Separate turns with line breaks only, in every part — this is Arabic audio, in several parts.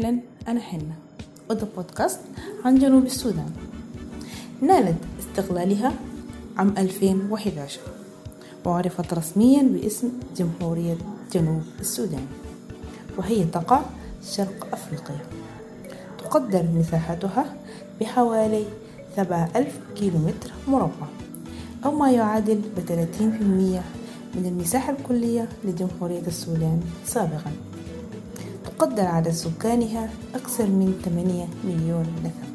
وسهلا أنا حنة. وده بودكاست عن جنوب السودان. نالت استقلالها عام 2011 وعرفت رسميا باسم جمهورية جنوب السودان. وهي تقع شرق أفريقيا. تقدر مساحتها بحوالي 7000 كيلومتر مربع. أو ما يعادل في المية من المساحة الكلية لجمهورية السودان سابقا. تقدر عدد سكانها أكثر من 8 مليون نفر.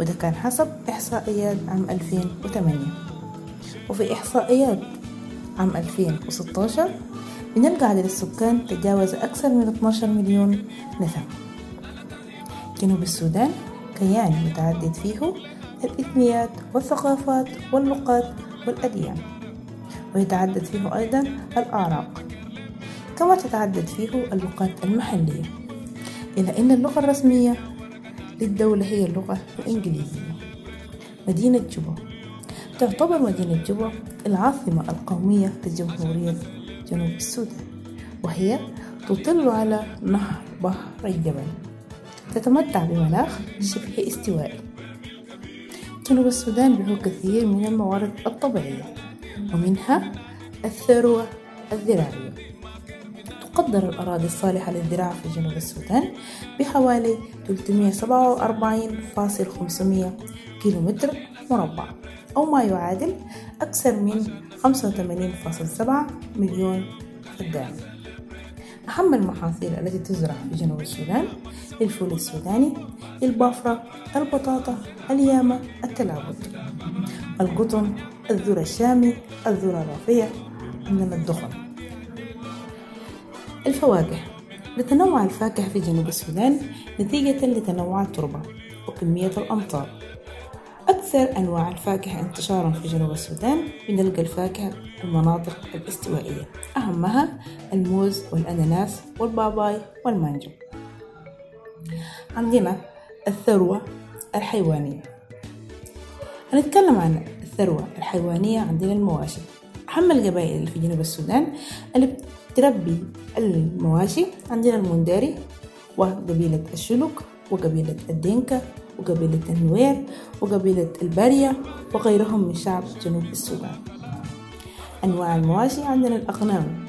وده كان حسب إحصائيات عام 2008 وفي إحصائيات عام 2016 بنلقى عدد السكان تجاوز أكثر من 12 مليون نفر. جنوب السودان كيان متعدد فيه الإثنيات والثقافات واللغات والأديان. ويتعدد فيه أيضا الأعراق. كما تتعدد فيه اللغات المحلية. إلى أن اللغة الرسمية للدولة هي اللغة الإنجليزية. مدينة جوبا تعتبر مدينة جوبا العاصمة القومية لجمهورية جنوب السودان وهي تطل على نهر بحر الجبل تتمتع بمناخ شبه استوائي. جنوب السودان به كثير من الموارد الطبيعية ومنها الثروة الزراعية. تقدر الأراضي الصالحة للزراعة في جنوب السودان بحوالي 347.500 كيلومتر مربع أو ما يعادل أكثر من 85.7 مليون فدان. أهم المحاصيل التي تزرع في جنوب السودان الفول السوداني البافرة البطاطا اليامة التلابط القطن الذرة الشامي الذرة الرافية عندنا الدخن. الفواكه. لتنوع الفاكهة في جنوب السودان نتيجة لتنوع التربة وكمية الأمطار. أكثر أنواع الفاكهة انتشارا في جنوب السودان بنلقى الفاكهة في المناطق الاستوائية. أهمها الموز والأناناس والباباي والمانجو. عندنا الثروة الحيوانية. هنتكلم عن الثروة الحيوانية عندنا المواشي. أهم القبائل اللي في جنوب السودان اللي بتربي المواشي عندنا المنداري وقبيلة الشلوك وقبيلة الدينكا وقبيلة النوير وقبيلة البارية وغيرهم من شعب جنوب السودان. أنواع المواشي عندنا الأغنام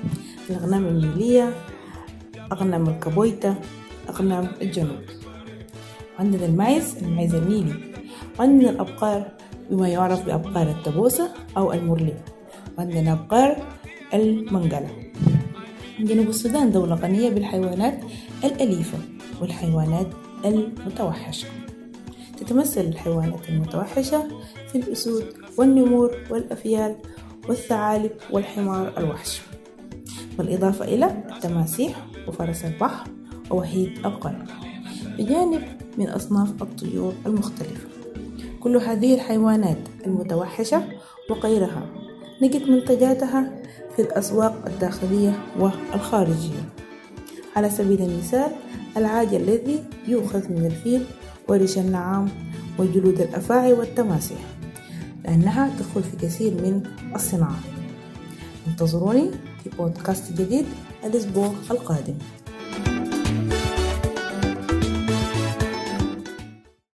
الأغنام النيلية أغنام الكابويتا أغنام الجنوب. عندنا الماعز الماعز النيلي وعندنا الأبقار بما يعرف بأبقار التبوسة أو المرلي وعندنا أبقار المنقلة جنوب السودان دولة غنية بالحيوانات الأليفة والحيوانات المتوحشة. تتمثل الحيوانات المتوحشة في الأسود والنمور والأفيال والثعالب والحمار الوحش. بالإضافة إلى التماسيح وفرس البحر ووهيد القرن بجانب من أصناف الطيور المختلفة. كل هذه الحيوانات المتوحشة وغيرها نجد منتجاتها في الأسواق الداخلية والخارجية. على سبيل المثال العاج الذي يؤخذ من الفيل وريش النعام وجلود الأفاعي والتماسيح لأنها تدخل في كثير من الصناعات انتظروني في بودكاست جديد الأسبوع القادم.